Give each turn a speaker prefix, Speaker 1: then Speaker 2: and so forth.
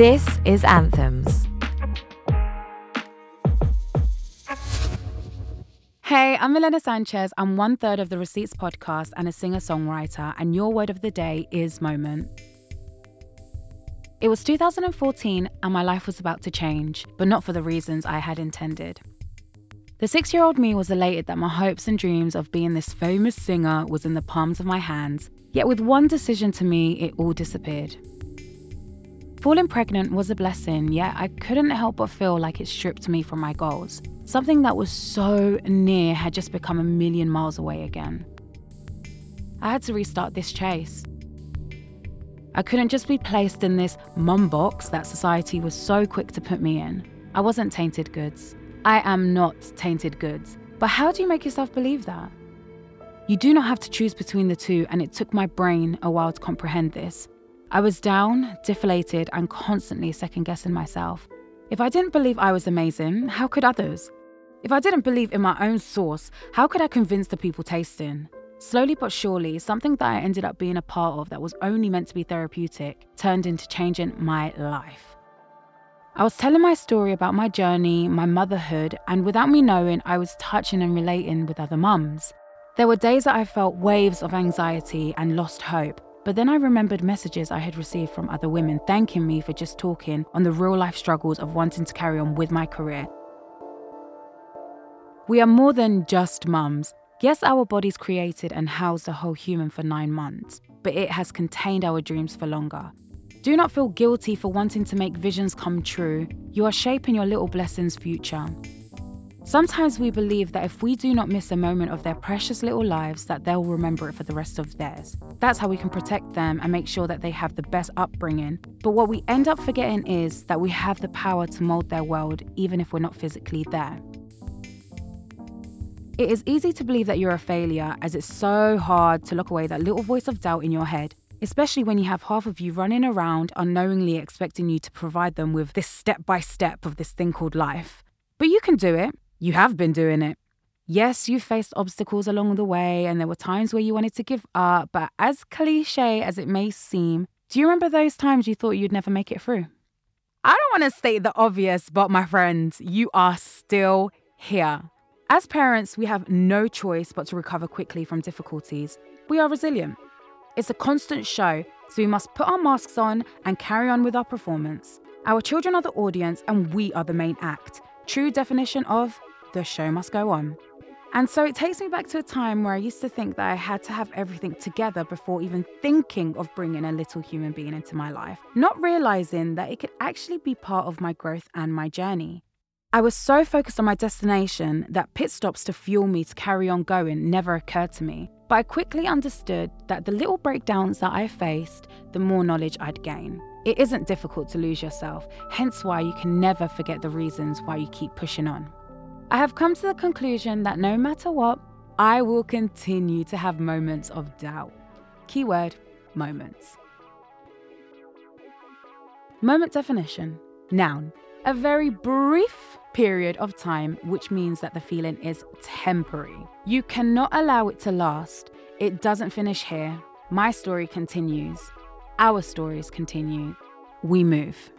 Speaker 1: This is Anthems.
Speaker 2: Hey, I'm Milena Sanchez. I'm one third of the Receipts podcast and a singer songwriter, and your word of the day is moment. It was 2014, and my life was about to change, but not for the reasons I had intended. The six year old me was elated that my hopes and dreams of being this famous singer was in the palms of my hands, yet with one decision to me, it all disappeared. Falling pregnant was a blessing, yet I couldn't help but feel like it stripped me from my goals. Something that was so near had just become a million miles away again. I had to restart this chase. I couldn't just be placed in this mum box that society was so quick to put me in. I wasn't tainted goods. I am not tainted goods. But how do you make yourself believe that? You do not have to choose between the two, and it took my brain a while to comprehend this. I was down, deflated, and constantly second guessing myself. If I didn't believe I was amazing, how could others? If I didn't believe in my own sauce, how could I convince the people tasting? Slowly but surely, something that I ended up being a part of that was only meant to be therapeutic turned into changing my life. I was telling my story about my journey, my motherhood, and without me knowing, I was touching and relating with other mums. There were days that I felt waves of anxiety and lost hope, but then I remembered messages I had received from other women thanking me for just talking on the real life struggles of wanting to carry on with my career we are more than just mums. Yes, our bodies created and housed a whole human for nine months, but it has contained our dreams for longer. Do not feel guilty for wanting to make visions come true. You are shaping your little blessing's future. Sometimes we believe that if we do not miss a moment of their precious little lives, that they'll remember it for the rest of theirs. That's how we can protect them and make sure that they have the best upbringing. But what we end up forgetting is that we have the power to mold their world even if we're not physically there. It is easy to believe that you're a failure, as it's so hard to lock away that little voice of doubt in your head, especially when you have half of you running around unknowingly expecting you to provide them with this step by step of this thing called life. But you can do it. You have been doing it. Yes, you faced obstacles along the way, and there were times where you wanted to give up, but as cliche as it may seem, do you remember those times you thought you'd never make it through? I don't want to state the obvious, but my friends, you are still here. As parents, we have no choice but to recover quickly from difficulties. We are resilient. It's a constant show, so we must put our masks on and carry on with our performance. Our children are the audience and we are the main act. True definition of the show must go on. And so it takes me back to a time where I used to think that I had to have everything together before even thinking of bringing a little human being into my life, not realizing that it could actually be part of my growth and my journey. I was so focused on my destination that pit stops to fuel me to carry on going never occurred to me. But I quickly understood that the little breakdowns that I faced, the more knowledge I'd gain. It isn't difficult to lose yourself, hence why you can never forget the reasons why you keep pushing on. I have come to the conclusion that no matter what, I will continue to have moments of doubt. Keyword moments. Moment definition Noun. A very brief period of time, which means that the feeling is temporary. You cannot allow it to last. It doesn't finish here. My story continues. Our stories continue. We move.